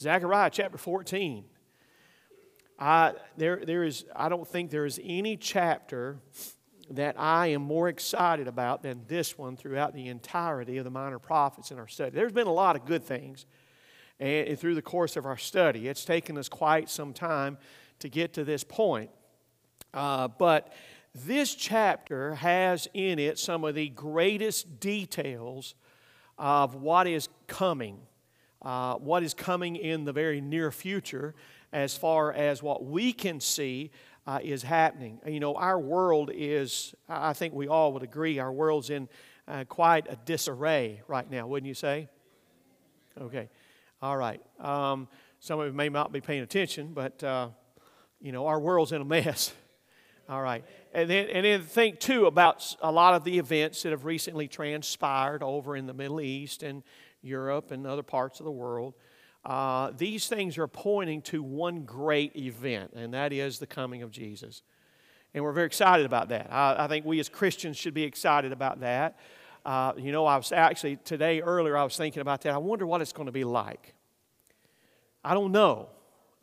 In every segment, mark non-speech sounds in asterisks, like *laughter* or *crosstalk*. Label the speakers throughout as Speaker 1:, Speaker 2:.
Speaker 1: Zechariah chapter 14. I, there, there is, I don't think there is any chapter that I am more excited about than this one throughout the entirety of the minor prophets in our study. There's been a lot of good things and through the course of our study. It's taken us quite some time to get to this point. Uh, but this chapter has in it some of the greatest details of what is coming, uh, what is coming in the very near future, as far as what we can see uh, is happening. You know, our world is, I think we all would agree, our world's in uh, quite a disarray right now, wouldn't you say? Okay, all right. Um, some of you may not be paying attention, but, uh, you know, our world's in a mess. *laughs* All right. And then, and then think, too, about a lot of the events that have recently transpired over in the Middle East and Europe and other parts of the world. Uh, these things are pointing to one great event, and that is the coming of Jesus. And we're very excited about that. I, I think we as Christians should be excited about that. Uh, you know, I was actually today earlier, I was thinking about that. I wonder what it's going to be like. I don't know.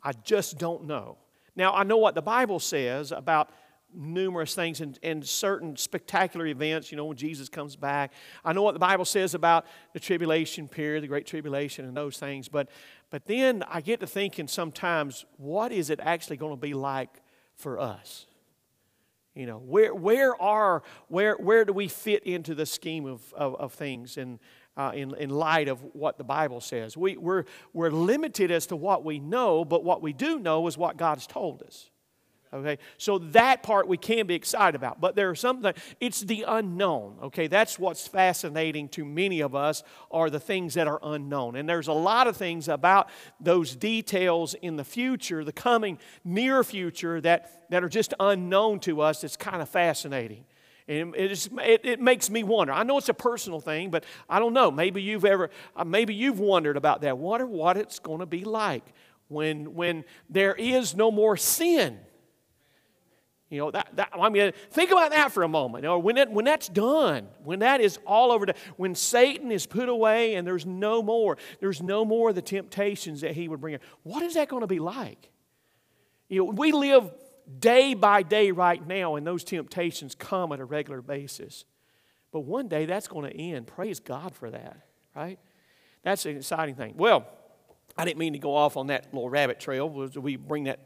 Speaker 1: I just don't know. Now, I know what the Bible says about numerous things and, and certain spectacular events, you know, when Jesus comes back. I know what the Bible says about the tribulation period, the great tribulation, and those things, but, but then I get to thinking sometimes, what is it actually going to be like for us? You know, where, where are, where, where do we fit into the scheme of, of, of things and uh, in, in light of what the Bible says? We, we're, we're limited as to what we know, but what we do know is what God has told us. Okay, so that part we can be excited about, but there are some things, it's the unknown. Okay, that's what's fascinating to many of us are the things that are unknown. And there's a lot of things about those details in the future, the coming near future, that, that are just unknown to us. It's kind of fascinating. And it, is, it, it, makes me wonder. I know it's a personal thing, but I don't know. Maybe you've ever, uh, maybe you've wondered about that. Wonder what it's going to be like when, when there is no more sin you know, that, that, I mean, think about that for a moment. You know, when, it, when that's done, when that is all over, when Satan is put away and there's no more, there's no more of the temptations that he would bring. What is that going to be like? You know, we live day by day right now, and those temptations come at a regular basis. But one day that's going to end. Praise God for that, right? That's an exciting thing. Well, I didn't mean to go off on that little rabbit trail. We bring that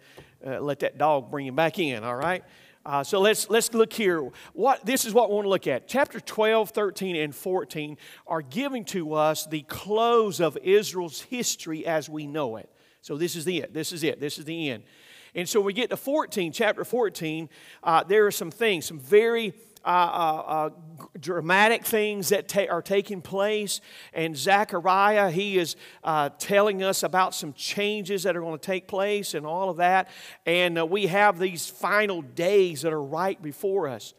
Speaker 1: uh, let that dog bring him back in, all right? Uh, so let's, let's look here. What, this is what we want to look at. Chapter 12, 13, and 14 are giving to us the close of Israel's history as we know it. So this is the it. This is it. This is the end. And so we get to 14, chapter 14. Uh, there are some things, some very uh, uh, uh, dramatic things that ta- are taking place. And Zechariah, he is uh, telling us about some changes that are going to take place and all of that. And uh, we have these final days that are right before us.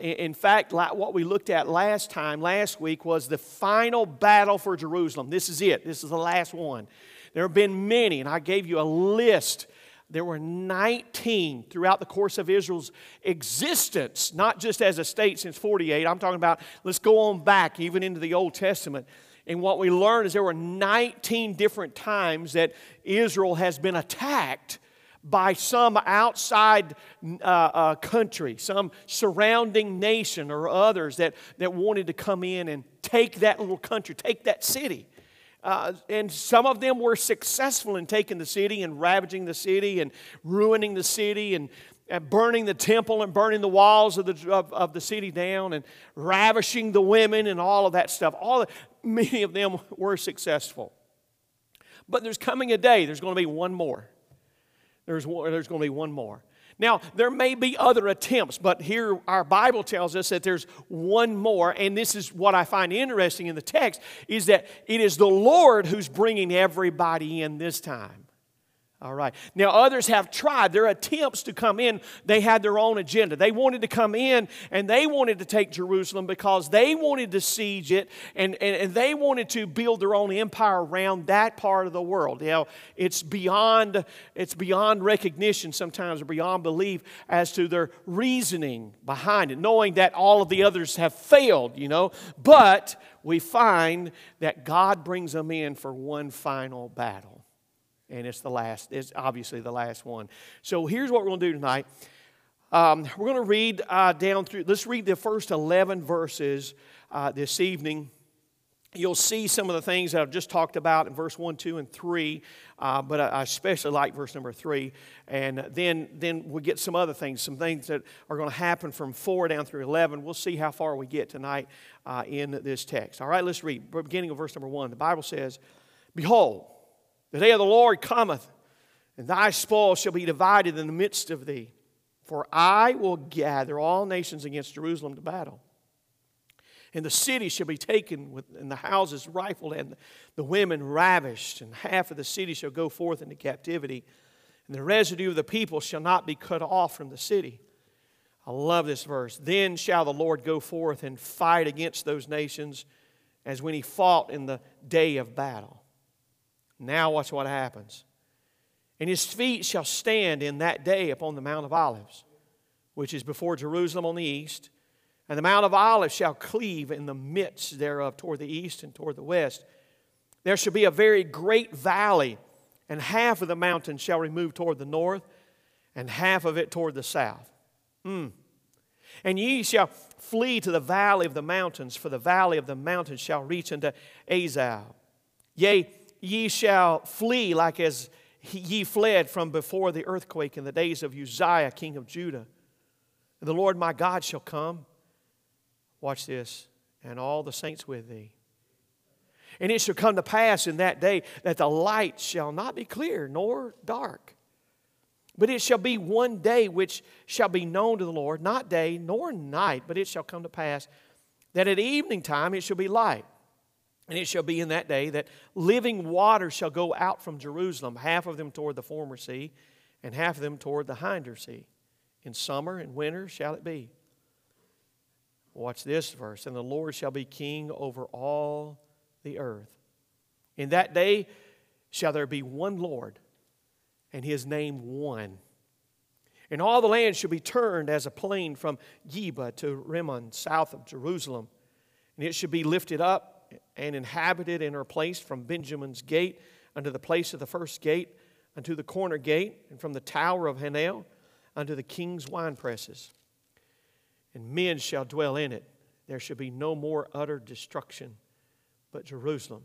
Speaker 1: In, in, fact, like what we looked at last time, last week, was the final battle for Jerusalem. This is it. This is the last one. There have been many, and I gave you a list there were 19 throughout the course of Israel's existence, not just as a state since 48. I'm talking about, let's go on back even into the Old Testament. And what we learned is there were 19 different times that Israel has been attacked by some outside uh, uh, country, some surrounding nation or others that, that wanted to come in and take that little country, take that city. Uh, and some of them were successful in taking the city and ravaging the city and ruining the city and, and burning the temple and burning the walls of the, of, of, the city down and ravishing the women and all of that stuff. All many of them *laughs* were successful. But there's coming a day, there's going to be one more. There's, there's going to be one more. Now, there may be other attempts, but here our Bible tells us that there's one more, and this is what I find interesting in the text is that it is the Lord who's bringing everybody in this time. All right. Now, others have tried. Their attempts to come in, they had their own agenda. They wanted to come in and they wanted to take Jerusalem because they wanted to siege it and, and, and they wanted to build their own empire around that part of the world. You know, it's beyond, it's beyond recognition sometimes or beyond belief as to their reasoning behind it, knowing that all of the others have failed, you know. But we find that God brings them in for one final battle. And it's the last, it's obviously the last one. So here's what we're going to do tonight. Um, we're going to read uh, down through, let's read the first 11 verses uh, this evening you'll see some of the things that I've just talked about in verse 1, 2, and 3, uh, but I especially like verse number 3. And then, then we'll get some other things, some things that are going to happen from 4 down through 11. We'll see how far we get tonight uh, in this text. All right, let's read. Beginning of verse number 1. The Bible says, Behold, the day of the Lord cometh, and thy spoil shall be divided in the midst of thee. For I will gather all nations against Jerusalem to battle and the city shall be taken, with, and the houses rifled, and the women ravished, and half of the city shall go forth into captivity, and the residue of the people shall not be cut off from the city. I love this verse. Then shall the Lord go forth and fight against those nations as when he fought in the day of battle. Now, watch what happens. And his feet shall stand in that day upon the Mount of Olives, which is before Jerusalem on the east and the Mount of Olives shall cleave in the midst thereof toward the east and toward the west. There shall be a very great valley, and half of the mountain shall remove toward the north, and half of it toward the south. Mm. And ye shall flee to the valley of the mountains, for the valley of the mountains shall reach unto Azal. Yea, ye shall flee like as ye fled from before the earthquake in the days of Uzziah, king of Judah. And the Lord my God shall come Watch this. And all the saints with thee. And it shall come to pass in that day that the light shall not be clear nor dark. But it shall be one day which shall be known to the Lord, not day nor night, but it shall come to pass that at evening time it shall be light. And it shall be in that day that living water shall go out from Jerusalem, half of them toward the former sea, and half of them toward the hinder sea. In summer and winter shall it be. Watch this verse. And the Lord shall be king over all the earth. In that day shall there be one Lord, and his name one. And all the land shall be turned as a plain from Geba to Rimmon, south of Jerusalem. And it shall be lifted up and inhabited and replaced from Benjamin's gate unto the place of the first gate, unto the corner gate, and from the tower of Hanel unto the king's wine presses and men shall dwell in it. There shall be no more utter destruction, but Jerusalem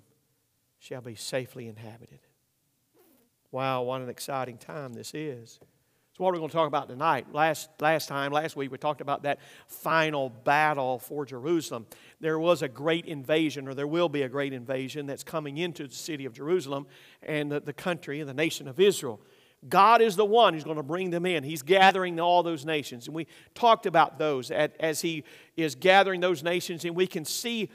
Speaker 1: shall be safely inhabited. Wow, what an exciting time this is. So, what are we going to talk about tonight? Last, last time, last week, we talked about that final battle for Jerusalem. There was a great invasion, or there will be a great invasion that's coming into the city of Jerusalem and the, the country and the nation of Israel. God is the one who's going to bring them in. He's gathering all those nations. And we talked about those as He is gathering those nations, and we can see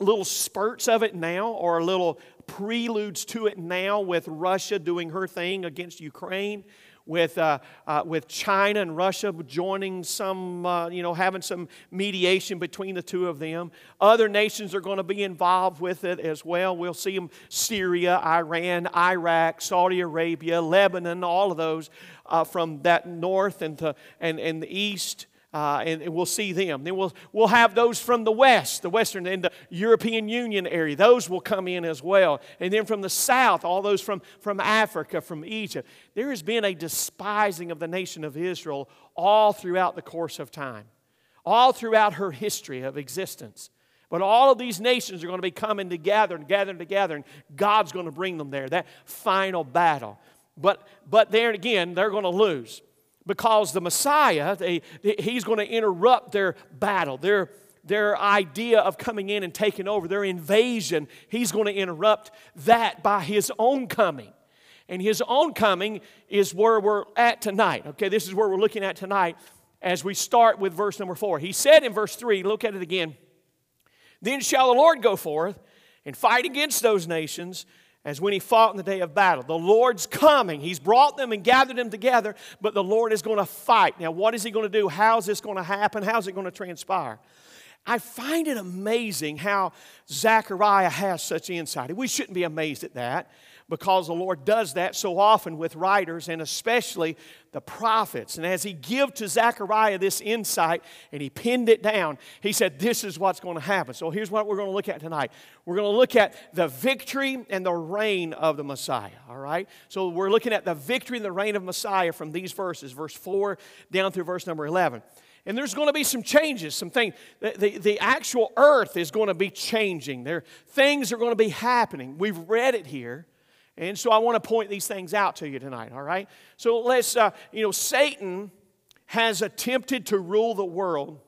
Speaker 1: little spurts of it now or little preludes to it now with Russia doing her thing against Ukraine with, uh, uh, with China and Russia joining some, uh, you know, having some mediation between the two of them. Other nations are going to be involved with it as well. We'll see them Syria, Iran, Iraq, Saudi Arabia, Lebanon, all of those uh, from that north and, to, and, and the east. Uh, and, and, we'll see them. Then we'll, we'll have those from the west, the western and the European Union area. Those will come in as well. And then from the south, all those from, from Africa, from Egypt. There has been a despising of the nation of Israel all throughout the course of time, all throughout her history of existence. But all of these nations are going to be coming together and gathering together, and God's going to bring them there, that final battle. But, but there again, they're going to lose because the Messiah, they, he's going to interrupt their battle, their, their idea of coming in and taking over, their invasion. He's going to interrupt that by his own coming. And his own coming is where we're at tonight. Okay, this is where we're looking at tonight as we start with verse number four. He said in verse three, look at it again. Then shall the Lord go forth and fight against those nations as when he fought in the day of battle. The Lord's coming. He's brought them and gathered them together, but the Lord is going to fight. Now, what is he going to do? How's this going to happen? How's it going to transpire? I find it amazing how Zechariah has such insight. We shouldn't be amazed at that. Because the Lord does that so often with writers and especially the prophets. And as he gave to Zechariah this insight and he pinned it down, he said, This is what's going to happen. So here's what we're going to look at tonight. We're going to look at the victory and the reign of the Messiah. All right? So we're looking at the victory and the reign of Messiah from these verses, verse 4 down through verse number 11. And there's going to be some changes, some things. The, the, the, actual earth is going to be changing. There, things are going to be happening. We've read it here. And so I want to point these things out to you tonight, all right? So let's, uh, you know, Satan has attempted to rule the world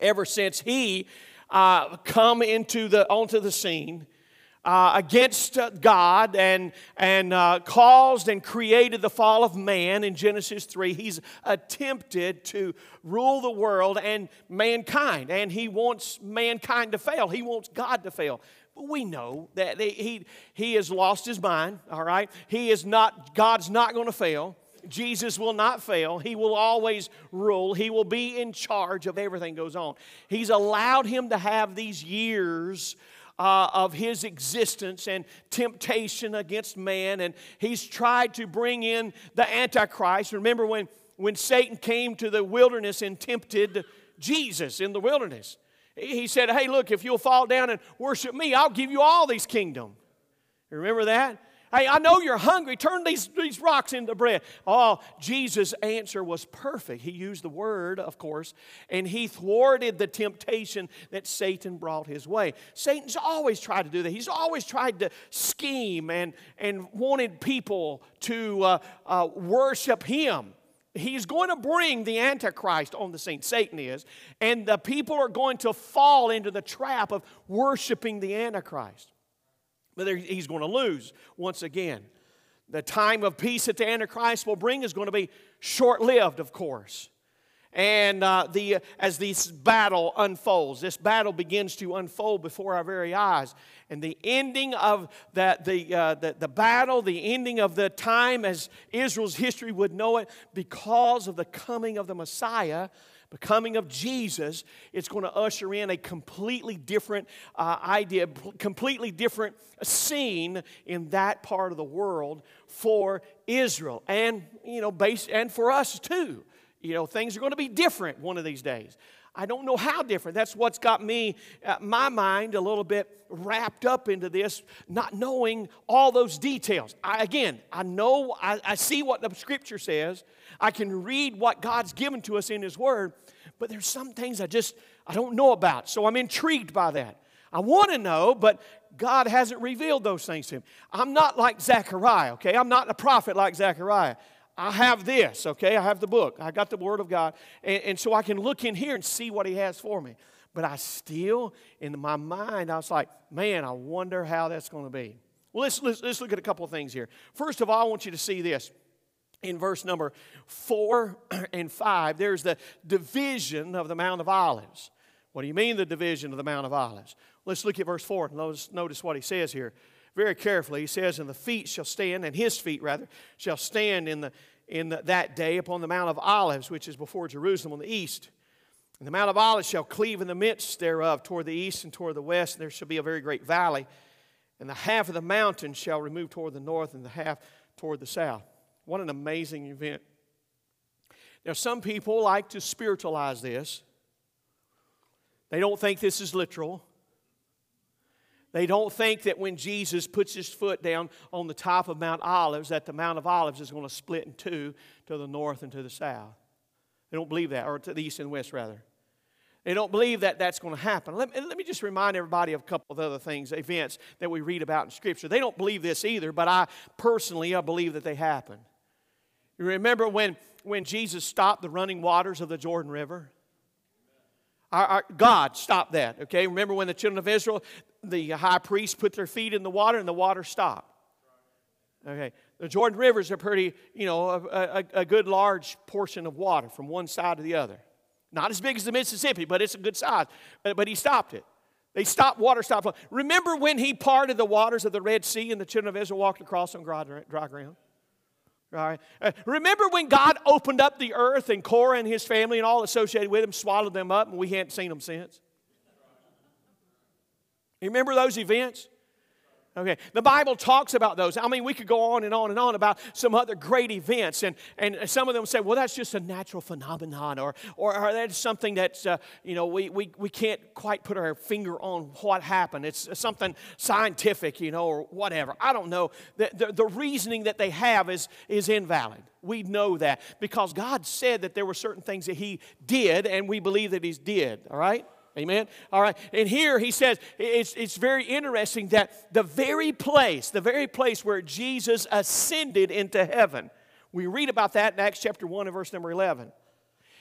Speaker 1: ever since he uh, come into the, onto the scene uh, against uh, God and, and uh, caused and created the fall of man in Genesis 3. He's attempted to rule the world and mankind, and he wants mankind to fail. He wants God to fail. We know that he, he has lost his mind, all right? He is not, God's not going to fail. Jesus will not fail. He will always rule. He will be in charge of everything goes on. He's allowed him to have these years uh, of his existence and temptation against man. And he's tried to bring in the Antichrist. Remember when, when Satan came to the wilderness and tempted Jesus in the wilderness? He said, Hey, look, if you'll fall down and worship me, I'll give you all these kingdoms. Remember that? Hey, I know you're hungry. Turn these, these rocks into bread. Oh, Jesus' answer was perfect. He used the word, of course, and he thwarted the temptation that Satan brought his way. Satan's always tried to do that. He's always tried to scheme and, and wanted people to uh, uh, worship him. He's going to bring the Antichrist on the scene, Satan is, and the people are going to fall into the trap of worshiping the Antichrist. But he's going to lose once again. The time of peace that the Antichrist will bring is going to be short lived, of course. And uh, the, as this battle unfolds, this battle begins to unfold before our very eyes. And the ending of that, the, uh, the, the battle, the ending of the time as Israel's history would know it, because of the coming of the Messiah, the coming of Jesus, it's going to usher in a completely different uh, idea, completely different scene in that part of the world for Israel and, you know, base, and for us too. You know, things are going to be different one of these days. I don't know how different. That's what's got me, uh, my mind, a little bit wrapped up into this, not knowing all those details. I, again, I know, I, I see what the scripture says. I can read what God's given to us in His Word, but there's some things I just, I don't know about. So I'm intrigued by that. I want to know, but God hasn't revealed those things to him. I'm not like Zechariah, okay? I'm not a prophet like Zechariah. I have this, okay? I have the book. I got the Word of God. And, and, so I can look in here and see what He has for me. But I still, in my mind, I was like, man, I wonder how that's going to be. Well, let's, let's, let's look at a couple of things here. First of all, I want you to see this. In verse number four *clears throat* and five, there's the division of the Mount of Olives. What do you mean, the division of the Mount of Olives? Let's look at verse 4 and notice, notice what he says here very carefully. He says, And the feet shall stand, and his feet rather, shall stand in, the, in the, that day upon the Mount of Olives, which is before Jerusalem on the east. And the Mount of Olives shall cleave in the midst thereof toward the east and toward the west, and there shall be a very great valley. And the half of the mountain shall remove toward the north, and the half toward the south. What an amazing event. Now, some people like to spiritualize this. They don't think this is literal. They don't think that when Jesus puts his foot down on the top of Mount Olives, that the Mount of Olives is going to split in two to the north and to the south. They don't believe that, or to the east and west, rather. They don't believe that that's going to happen. Let, let me just remind everybody of a couple of other things, events that we read about in Scripture. They don't believe this either, but I personally I believe that they happen. You remember when, when Jesus stopped the running waters of the Jordan River? Our, our, God stopped that, okay? Remember when the children of Israel, the high priest put their feet in the water and the water stopped. Okay, the Jordan River is a pretty, you know, a, a, a, good large portion of water from one side to the other. Not as big as the Mississippi, but it's a good size. But, but he stopped it. They stopped, water stopped. Remember when he parted the waters of the Red Sea and the children of Israel walked across on dry, dry ground? Right? Uh, remember when God opened up the earth and Korah and his family and all associated with him swallowed them up and we hadn't seen them since? You remember those events? Okay, the Bible talks about those. I mean, we could go on and on and on about some other great events, and, and some of them say, well, that's just a natural phenomenon, or, or, or that's something that's, uh, you know, we, we, we can't quite put our finger on what happened. It's something scientific, you know, or whatever. I don't know. The, the, the reasoning that they have is, is invalid. We know that because God said that there were certain things that He did, and we believe that He's did, all right? Amen. All right. And here he says it's, it's very interesting that the very place, the very place where Jesus ascended into heaven, we read about that in Acts chapter 1 and verse number 11.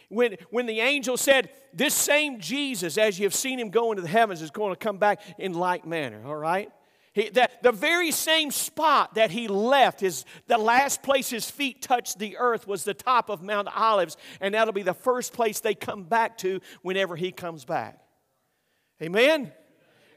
Speaker 1: When, when the angel said, This same Jesus, as you have seen him go into the heavens, is going to come back in like manner. All right. He, that, the very same spot that he left, his, the last place his feet touched the earth was the top of Mount Olives, and that'll be the first place they come back to whenever he comes back. Amen?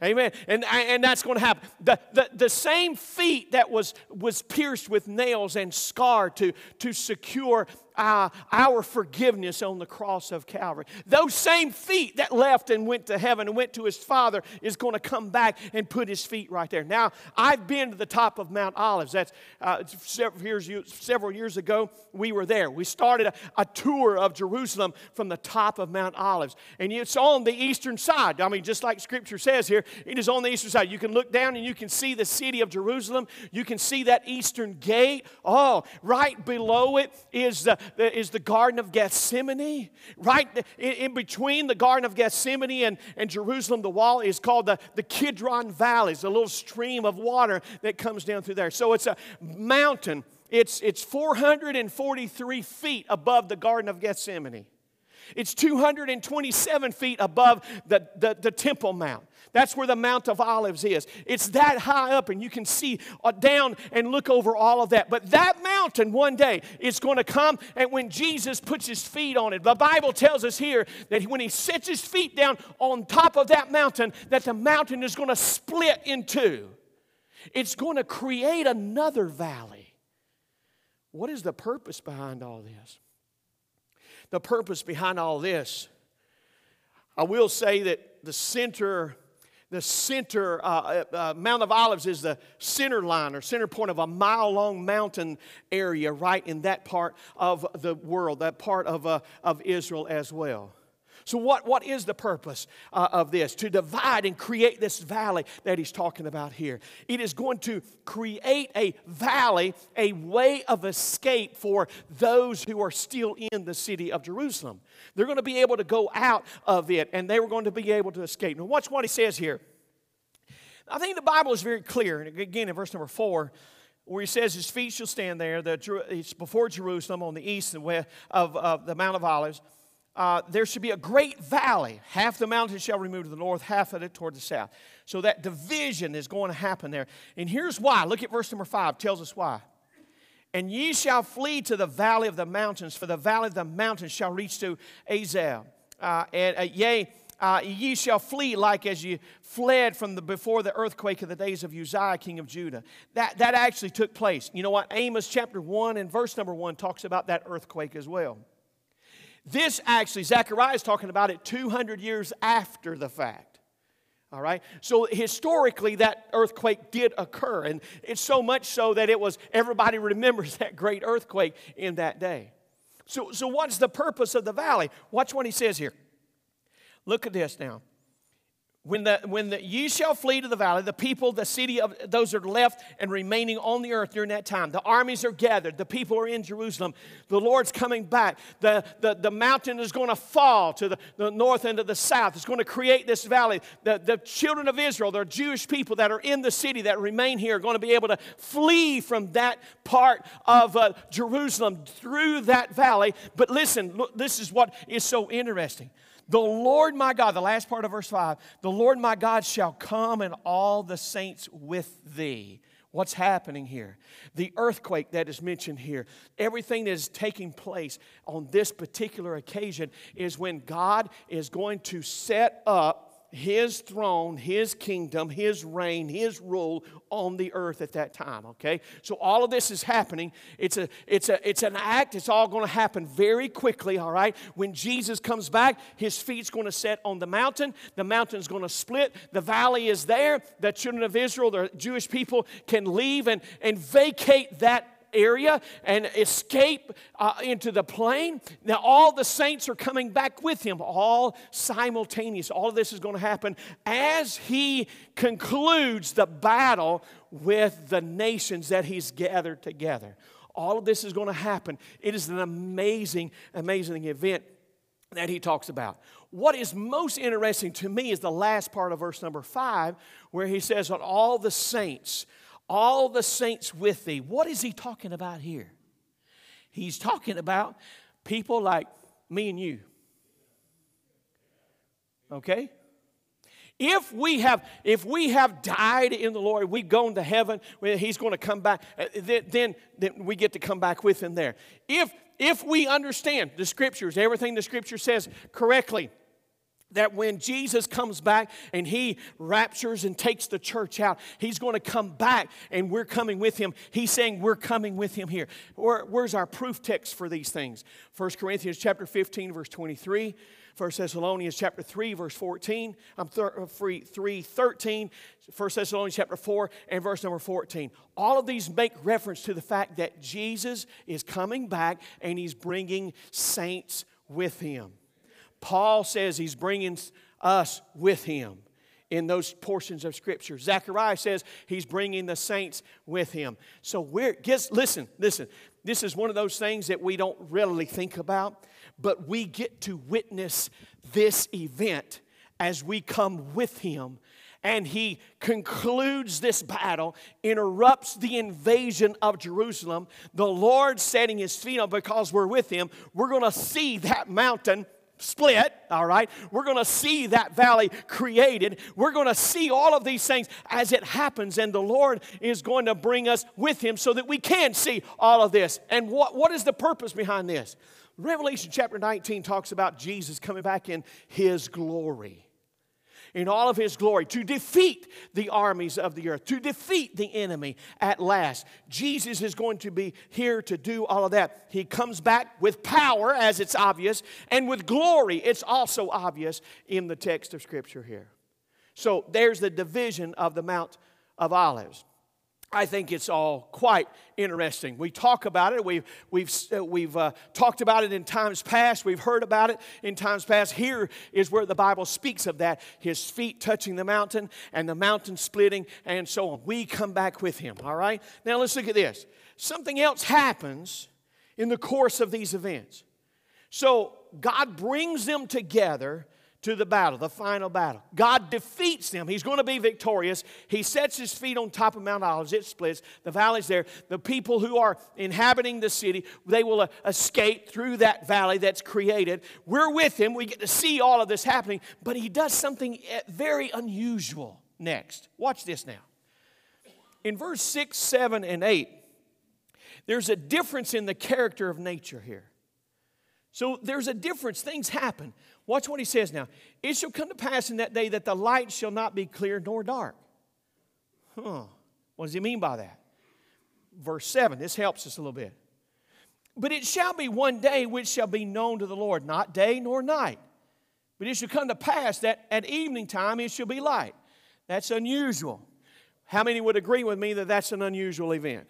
Speaker 1: Amen. And, and that's going to happen. The, the, the same feet that was, was pierced with nails and scarred to, to secure uh, our forgiveness on the cross of Calvary. Those same feet that left and went to heaven and went to his Father is going to come back and put his feet right there. Now, I've been to the top of Mount Olives. That's uh, several, years, several years ago, we were there. We started a, a tour of Jerusalem from the top of Mount Olives. And it's on the eastern side. I mean, just like Scripture says here, it is on the eastern side. You can look down and you can see the city of Jerusalem. You can see that eastern gate. Oh, right below it is the, is the Garden of Gethsemane. Right in between the Garden of Gethsemane and, and Jerusalem, the wall is called the, the Kidron Valley. It's a little stream of water that comes down through there. So it's a mountain. It's, it's 443 feet above the Garden of Gethsemane. It's 227 feet above the, the, the Temple Mount. That's where the Mount of Olives is. It's that high up, and you can see uh, down and look over all of that. But that mountain one day is going to come, and when Jesus puts his feet on it, the Bible tells us here that when he sets his feet down on top of that mountain, that the mountain is going to split in two. It's going to create another valley. What is the purpose behind all this? The purpose behind all this, I will say that the center the center, uh, uh, uh, Mount of Olives is the center line or center point of a mile long mountain area right in that part of the world, that part of, uh, of Israel as well. So, what, what is the purpose uh, of this? To divide and create this valley that he's talking about here. It is going to create a valley, a way of escape for those who are still in the city of Jerusalem. They're going to be able to go out of it and they were going to be able to escape. Now, watch what he says here. I think the Bible is very clear. And again, in verse number four, where he says his feet shall stand there, the, it's before Jerusalem on the east and west of, of the Mount of Olives uh, there should be a great valley. Half the mountain shall remove to the north, half of it toward the south. So that division is going to happen there. And here's why. Look at verse number five, tells us why. And ye shall flee to the valley of the mountains, for the valley of the mountains shall reach to Azal. Uh, and uh, yea, uh, ye shall flee like as ye fled from the before the earthquake of the days of Uzziah, king of Judah. That, that actually took place. You know what? Amos chapter 1 and verse number 1 talks about that earthquake as well. This actually, Zechariah is talking about it 200 years after the fact. All right? So historically, that earthquake did occur. And it's so much so that it was, everybody remembers *laughs* that great earthquake in that day. So, so what's the purpose of the valley? Watch what he says here. Look at this now. When the, when the, ye shall flee to the valley, the people, the city of those are left and remaining on the earth during that time. The armies are gathered. The people are in Jerusalem. The Lord's coming back. The, the, the mountain is going to fall to the, the north and to the south. It's going to create this valley. The, the children of Israel, the Jewish people that are in the city that remain here, are going to be able to flee from that part of uh, Jerusalem through that valley. But listen, look, this is what is so interesting. The Lord my God, the last part of verse 5, the Lord my God shall come and all the saints with thee. What's happening here? The earthquake that is mentioned here, everything that is taking place on this particular occasion is when God is going to set up his throne, his kingdom, his reign, his rule on the earth at that time, okay? So all of this is happening. It's a it's a it's an act. It's all going to happen very quickly, all right? When Jesus comes back, his feet's going to set on the mountain. The mountain's going to split. The valley is there. The children of Israel, the Jewish people can leave and and vacate that area and escape uh, into the plain. Now, all the saints are coming back with him, all simultaneous. All of this is going to happen as he concludes the battle with the nations that he's gathered together. All of this is going to happen. It is an amazing, amazing event that he talks about. What is most interesting to me is the last part of verse number five, where he says, that all the saints all the saints with thee. What is he talking about here? He's talking about people like me and you. Okay? If we have, if we have died in the Lord, we've gone to heaven, He's going to come back, uh, then, then we get to come back with Him there. If, if we understand the Scriptures, everything the Scripture says correctly, that when Jesus comes back and he raptures and takes the church out, he's going to come back and we're coming with him. He's saying we're coming with him here. Where, where's our proof text for these things? 1 Corinthians chapter 15, verse 23. 1 Thessalonians chapter 3, verse 14. I'm thir- uh, 3, 3, 13. 1 Thessalonians chapter 4 and verse number 14. All of these make reference to the fact that Jesus is coming back and he's bringing saints with him. Paul says he's bringing us with him in those portions of scripture. Zechariah says he's bringing the saints with him. So we're just listen, listen. This is one of those things that we don't really think about, but we get to witness this event as we come with him and he concludes this battle, interrupts the invasion of Jerusalem. The Lord setting his feet on because we're with him. We're going to see that mountain split, all right? We're going to see that valley created. We're going to see all of these things as it happens, and the Lord is going to bring us with Him so that we can see all of this. And what, what is the purpose behind this? Revelation chapter 19 talks about Jesus coming back in His glory in all of his glory to defeat the armies of the earth, to defeat the enemy at last. Jesus is going to be here to do all of that. He comes back with power, as it's obvious, and with glory, it's also obvious in the text of Scripture here. So there's the division of the Mount of Olives. I think it's all quite interesting. We talk about it. We've, we've, uh, we've uh, talked about it in times past. We've heard about it in times past. Here is where the Bible speaks of that his feet touching the mountain and the mountain splitting and so on. We come back with him, all right? Now let's look at this. Something else happens in the course of these events. So God brings them together to the battle, the final battle. God defeats them. He's going to be victorious. He sets his feet on top of Mount Olives. It splits. The valley's there. The people who are inhabiting the city, they will uh, escape through that valley that's created. We're with him. We get to see all of this happening. But he does something eh, very unusual next. Watch this now. In verse 6, 7, and 8, there's a difference in the character of nature here. So there's a difference. Things happen. Watch what he says now. It shall come to pass in that day that the light shall not be clear nor dark. Huh. What does he mean by that? Verse 7. This helps us a little bit. But it shall be one day which shall be known to the Lord, not day nor night. But it shall come to pass that at evening time it shall be light. That's unusual. How many would agree with me that that's an unusual event?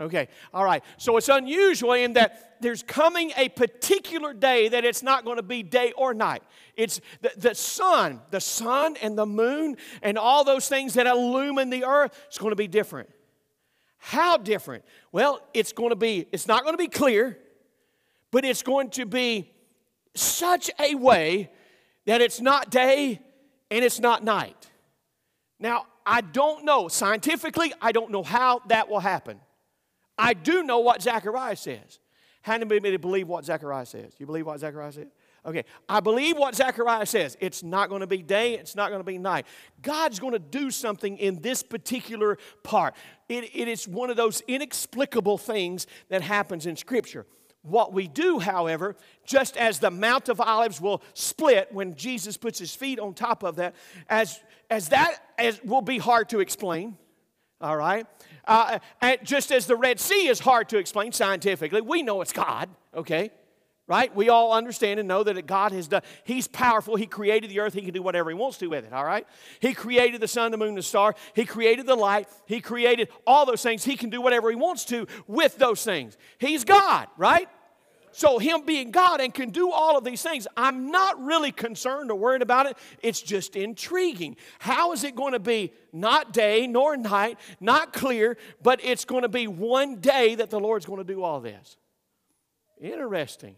Speaker 1: Okay, all right. So it's unusual in that there's coming a particular day that it's not going to be day or night. It's the, the sun, the sun and the moon and all those things that illumine the earth, it's going to be different. How different? Well, it's going to be, it's not going to be clear, but it's going to be such a way that it's not day and it's not night. Now, I don't know, scientifically, I don't know how that will happen. I do know what Zechariah says. How many believe what Zechariah says? You believe what Zechariah says? Okay, I believe what Zechariah says. It's not going to be day, it's not going to be night. God's going to do something in this particular part. It, it is one of those inexplicable things that happens in Scripture. What we do, however, just as the Mount of Olives will split when Jesus puts his feet on top of that, as, as that as will be hard to explain, all right? Uh, just as the Red Sea is hard to explain scientifically, we know it's God, okay? Right? We all understand and know that God has done, He's powerful. He created the earth. He can do whatever He wants to with it, all right? He created the sun, the moon, the star. He created the light. He created all those things. He can do whatever He wants to with those things. He's God, right? So, Him being God and can do all of these things, I'm not really concerned or worried about it. It's just intriguing. How is it going to be not day nor night, not clear, but it's going to be one day that the Lord's going to do all this? Interesting.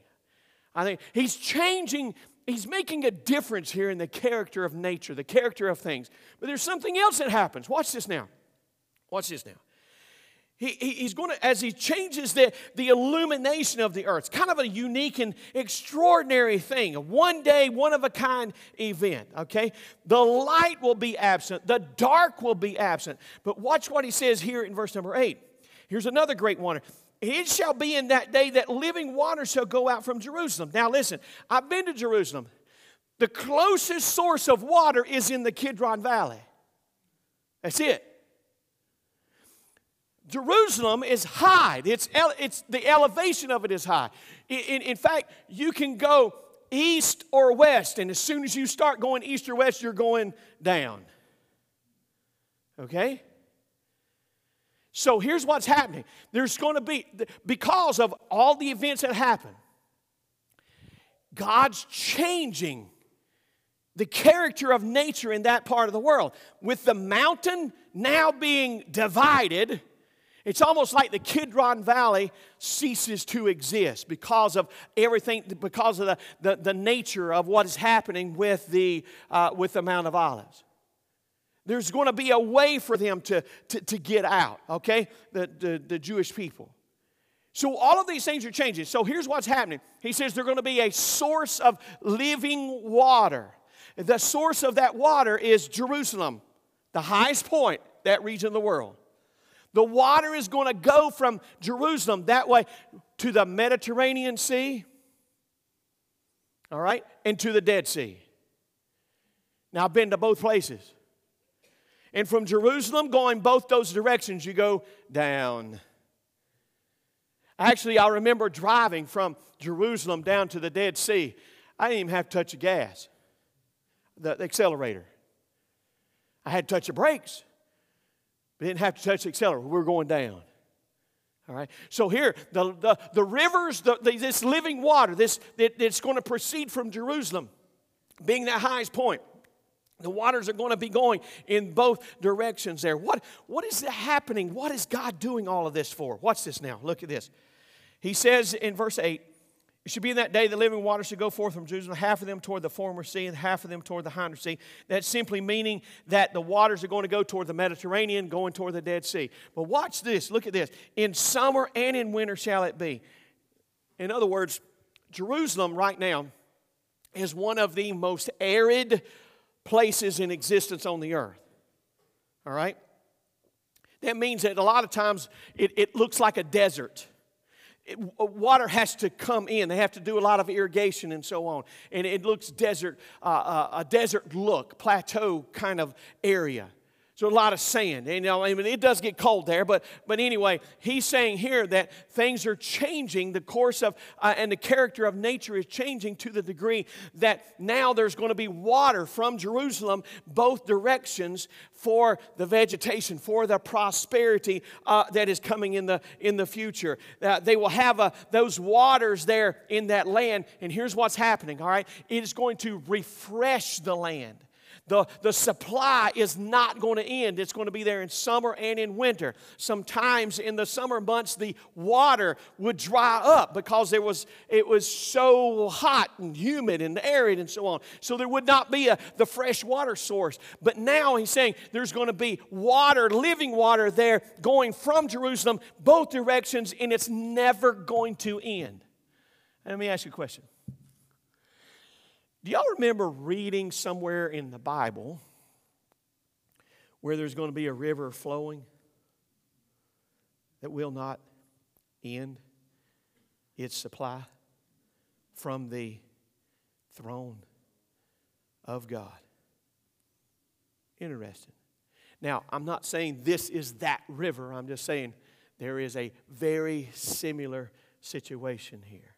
Speaker 1: I think He's changing, He's making a difference here in the character of nature, the character of things. But there's something else that happens. Watch this now. Watch this now. He, he's going to, as he changes the, the illumination of the earth, it's kind of a unique and extraordinary thing. A one day, one of a kind event, okay? The light will be absent, the dark will be absent. But watch what he says here in verse number eight. Here's another great wonder. It shall be in that day that living water shall go out from Jerusalem. Now, listen, I've been to Jerusalem. The closest source of water is in the Kidron Valley. That's it. Jerusalem is high. It's, it's the elevation of it is high. In, in, fact, you can go east or west, and as soon as you start going east or west, you're going down. Okay? So here's what's happening. There's going to be, because of all the events that happen, God's changing the character of nature in that part of the world. With the mountain now being divided, it's almost like the Kidron Valley ceases to exist because of everything, because of the, the, the nature of what is happening with the, uh, with the Mount of Olives. There's going to be a way for them to, to, to get out, okay? The, the, the Jewish people. So all of these things are changing. So here's what's happening. He says they're going to be a source of living water. The source of that water is Jerusalem, the highest point, that region of the world. The water is going to go from Jerusalem that way to the Mediterranean Sea, all right, and to the Dead Sea. Now, I've been to both places. And from Jerusalem, going both those directions, you go down. Actually, I remember driving from Jerusalem down to the Dead Sea. I didn't even have to touch the gas, the, accelerator. I had to touch the brakes. Didn't have to touch the accelerator. We were going down. All right. So here, the, the, the rivers, the, the, this living water, this that, that's going to proceed from Jerusalem, being that highest point. The waters are going to be going in both directions there. What, what is happening? What is God doing all of this for? Watch this now. Look at this. He says in verse 8, it should be in that day the living water should go forth from Jerusalem, half of them toward the former sea and half of them toward the hinder sea. That's simply meaning that the waters are going to go toward the Mediterranean, going toward the Dead Sea. But watch this, look at this. In summer and in winter shall it be. In other words, Jerusalem right now is one of the most arid places in existence on the earth. All right? That means that a lot of times it, it looks like a desert it, uh, water has to come in. They have to do a lot of irrigation and so on. And it looks desert, uh, uh, a desert look, plateau kind of area. So a lot of sand. And, you know, I mean, it does get cold there, but, but anyway, he's saying here that things are changing. The course of uh, and the character of nature is changing to the degree that now there's going to be water from Jerusalem both directions for the vegetation, for the prosperity uh, that is coming in the in the future. Uh, they will have uh, those waters there in that land, and here's what's happening. All right, it is going to refresh the land. The, the supply is not going to end. It's going to be there in summer and in winter. Sometimes in the summer months, the water would dry up because there was, it was so hot and humid and arid and so on. So there would not be a, the fresh water source. But now he's saying there's going to be water, living water there going from Jerusalem both directions, and it's never going to end. Let me ask you a question. Do y'all remember reading somewhere in the Bible where there's going to be a river flowing that will not end? its supply from the throne of God. Interesting. Now, I'm not saying this is that river. I'm just saying there is a very similar situation here.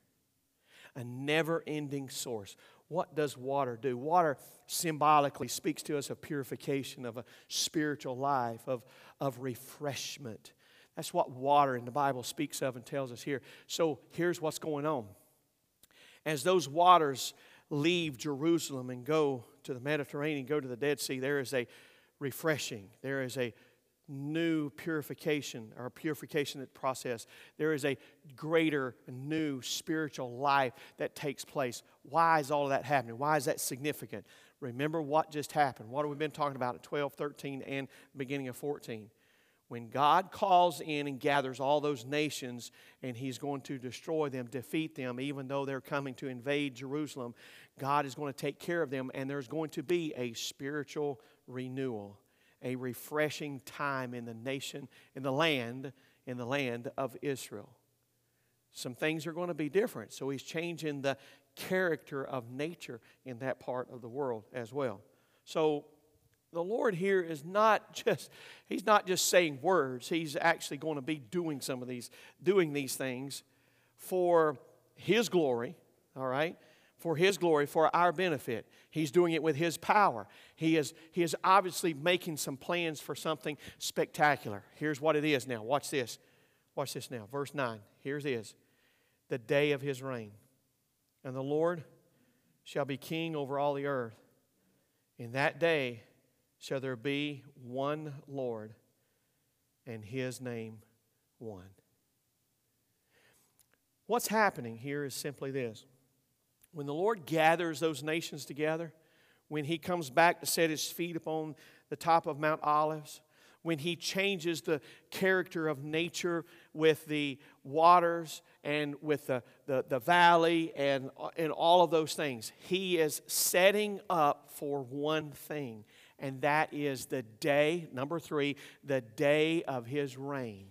Speaker 1: A never ending source. What does water do? Water symbolically speaks to us of purification, of a spiritual life, of, of refreshment. That's what water in the Bible speaks of and tells us here. So here's what's going on. As those waters leave Jerusalem and go to the Mediterranean, go to the Dead Sea, there is a refreshing, there is a new purification or purification process. There is a greater, new spiritual life that takes place. Why is all of that happening? Why is that significant? Remember what just happened. What have we been talking about at 12, 13, and beginning of 14? When God calls in and gathers all those nations and He's going to destroy them, defeat them, even though they're coming to invade Jerusalem, God is going to take care of them and there's going to be a spiritual renewal a refreshing time in the nation, in the land, in the land of Israel. Some things are going to be different. So he's changing the character of nature in that part of the world as well. So the Lord here is not *laughs* just he's not just saying words. He's actually going to be doing some of these doing these things for his glory, all right? For His glory, for our benefit. He's doing it with His power. He is, he is obviously making some plans for something spectacular. Here's what it is now. Watch this. Watch this now. Verse 9. Here's it is the day of His reign. And the Lord shall be king over all the earth. In that day shall there be one Lord, and His name one. What's happening here is simply this when the Lord gathers those nations together, when He comes back to set His feet upon the top of Mount Olives, when He changes the character of nature with the waters and with the, the, the valley and, and all of those things, He is setting up for one thing, and that is the day, number three, the day of His reign.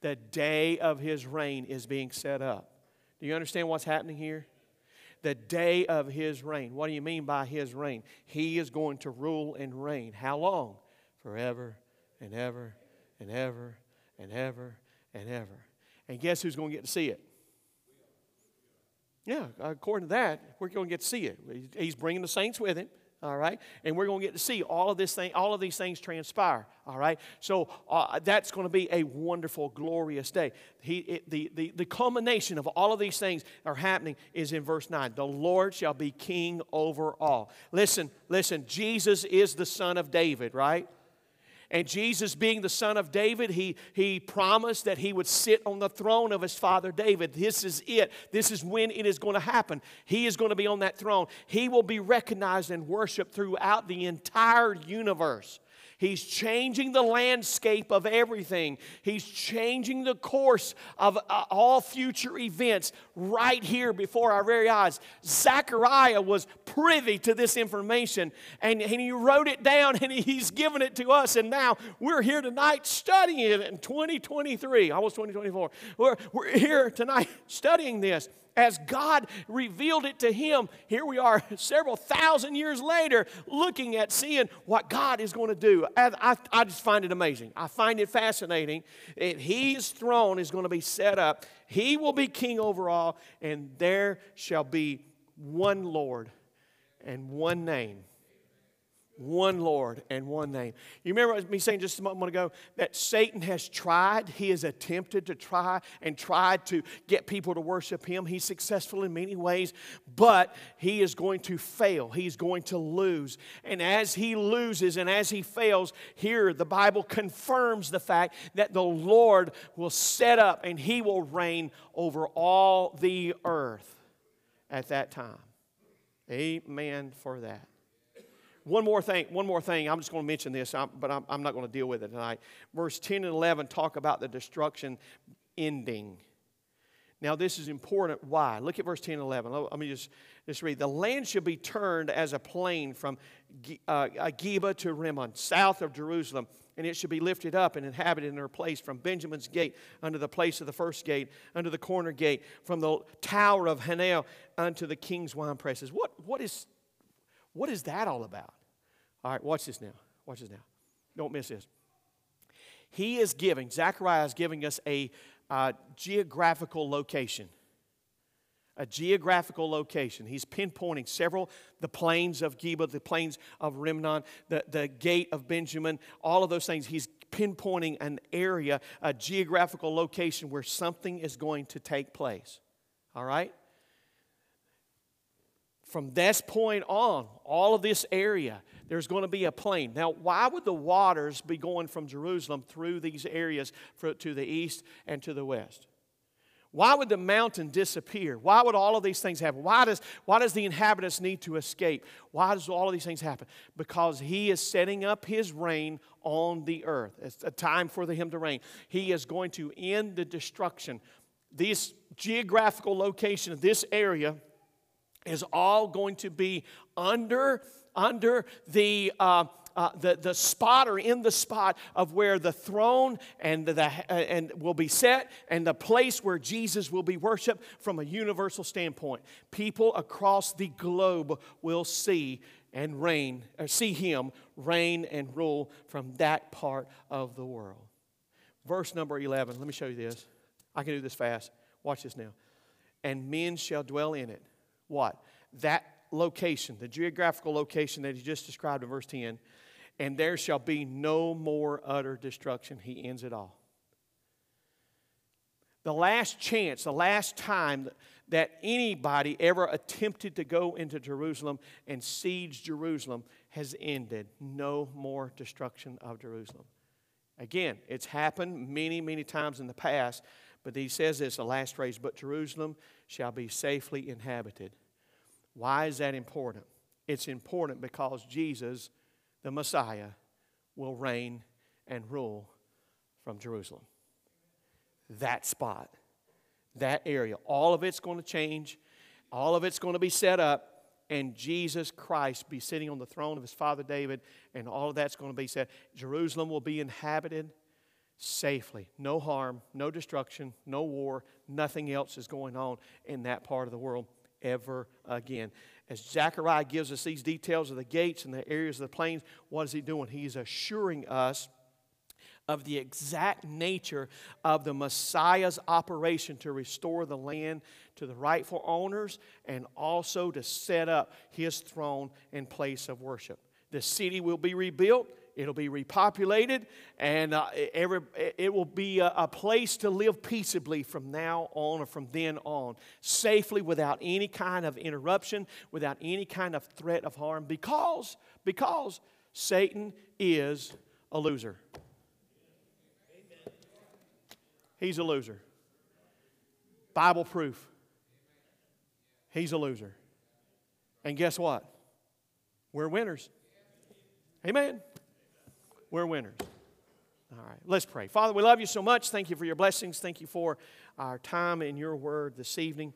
Speaker 1: The day of His reign is being set up. Do you understand what's happening here? The day of his reign. What do you mean by his reign? He is going to rule and reign. How long? Forever and ever and ever and ever and ever. And guess who's going to get to see it? Yeah, according to that, we're going to get to see it. He's bringing the saints with him all right? And we're going to get to see all of this thing all of these things transpire all right? So uh, that's going to be a wonderful glorious day. He, it, the, the, the culmination of all of these things are happening is in verse 9 the lord shall be king over all. Listen listen jesus is the son of david right and Jesus, being the son of David, he, he promised that he would sit on the throne of his father David. This is it. This is when it is going to happen. He is going to be on that throne. He will be recognized and worshiped throughout the entire universe. He's changing the landscape of everything. He's changing the course of uh, all future events right here before our very eyes. Zechariah was privy to this information and, and he wrote it down *laughs* and he's given it to us. And now we're here tonight studying it in 2023, almost 2024. We're, we're here tonight *laughs* studying this as God revealed it to him. Here we are, *laughs* several thousand years later, looking at seeing what God is going to do. And I, I just find it amazing. I find it fascinating. that his throne is going to be set up, he will be king over all, and there shall be one Lord and one name one Lord and one name. You remember me saying just a moment ago that Satan has tried, he has attempted to try and tried to get people to worship him. He's successful in many ways, but he is going to fail. He's going to lose. And as he loses and as he fails, here the Bible confirms the fact that the Lord will set up and he will reign over all the earth at that time. Amen for that. One more thing, one more thing. I'm just going to mention this, but I'm, not going to deal with it tonight. Verse 10 and 11 talk about the destruction ending. Now, this is important. Why? Look at verse 10 and 11. Let me just, just read. The land shall be turned as a plain from uh, Geba to Rimmon, south of Jerusalem, and it shall be lifted up and inhabited in her place from Benjamin's gate unto the place of the first gate, unto the corner gate, from the tower of Hanel unto the king's wine presses. What, what, is, what is that all about? All right, watch this now. Watch this now. Don't miss this. He is giving, Zechariah is giving us a uh, geographical location a geographical location. He's pinpointing several, the plains of Geba, the plains of Rimmon, the, the gate of Benjamin, all of those things. He's pinpointing an area, a geographical location where something is going to take place. All right? From this point on, all of this area, there's going to be a plain. Now, why would the waters be going from Jerusalem through these areas for, to the east and to the west? Why would the mountain disappear? Why would all of these things happen? Why does, why does the inhabitants need to escape? Why does all of these things happen? Because he is setting up his reign on the earth. It's a time for him to reign. He is going to end the destruction. This geographical location of this area is all going to be under, under the. Uh, uh, the, the spot or in the spot of where the throne and, the, uh, and will be set and the place where Jesus will be worshiped from a universal standpoint. People across the globe will see and reign, or see him reign and rule from that part of the world. Verse number 11, let me show you this. I can do this fast. Watch this now. And men shall dwell in it. What? That location, the geographical location that he just described in verse 10, and there shall be no more utter destruction. He ends it all. The last chance, the last time that anybody ever attempted to go into Jerusalem and siege Jerusalem has ended. No more destruction of Jerusalem. Again, it's happened many, many times in the past, but he says this, the last phrase, but Jerusalem shall be safely inhabited. Why is that important? It's important because Jesus the Messiah will reign and rule from Jerusalem. That spot, that area, all of it's going to change, all of it's going to be set up, and Jesus Christ be sitting on the throne of his father David, and all of that's going to be set. Jerusalem will be inhabited safely. No harm, no destruction, no war, nothing else is going on in that part of the world ever again. As Zechariah gives us these details of the gates and the areas of the plains, what is he doing? He's assuring us of the exact nature of the Messiah's operation to restore the land to the rightful owners and also to set up his throne and place of worship. The city will be rebuilt It'll be repopulated, and uh, every, it will be a, a, place to live peaceably from now on or from then on, safely without any kind of interruption, without any kind of threat of harm, because, because Satan is a loser. He's a loser. Bible proof. He's a loser. And guess what? We're winners. Amen we're winners. All right, let's pray. Father, we love you so much. Thank you for your blessings. Thank you for our time in your word this evening.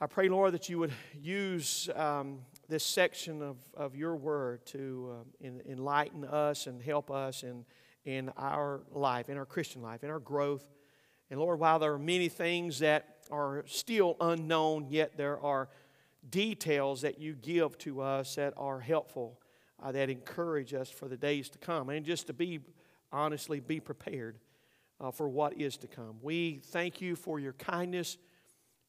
Speaker 1: I pray, Lord, that you would use um, this section of, of your word to in, enlighten us and help us in, in our life, in our Christian life, in our growth. And Lord, while there are many things that are still unknown, yet there are details that you give to us that are helpful uh, that encourage us for the days to come and just to be honestly be prepared uh, for what is to come. We thank you for your kindness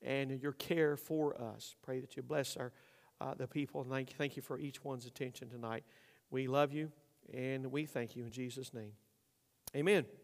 Speaker 1: and your care for us. Pray that you bless our uh, the people and thank, thank you for each one's attention tonight. We love you and we thank you in Jesus' name. Amen.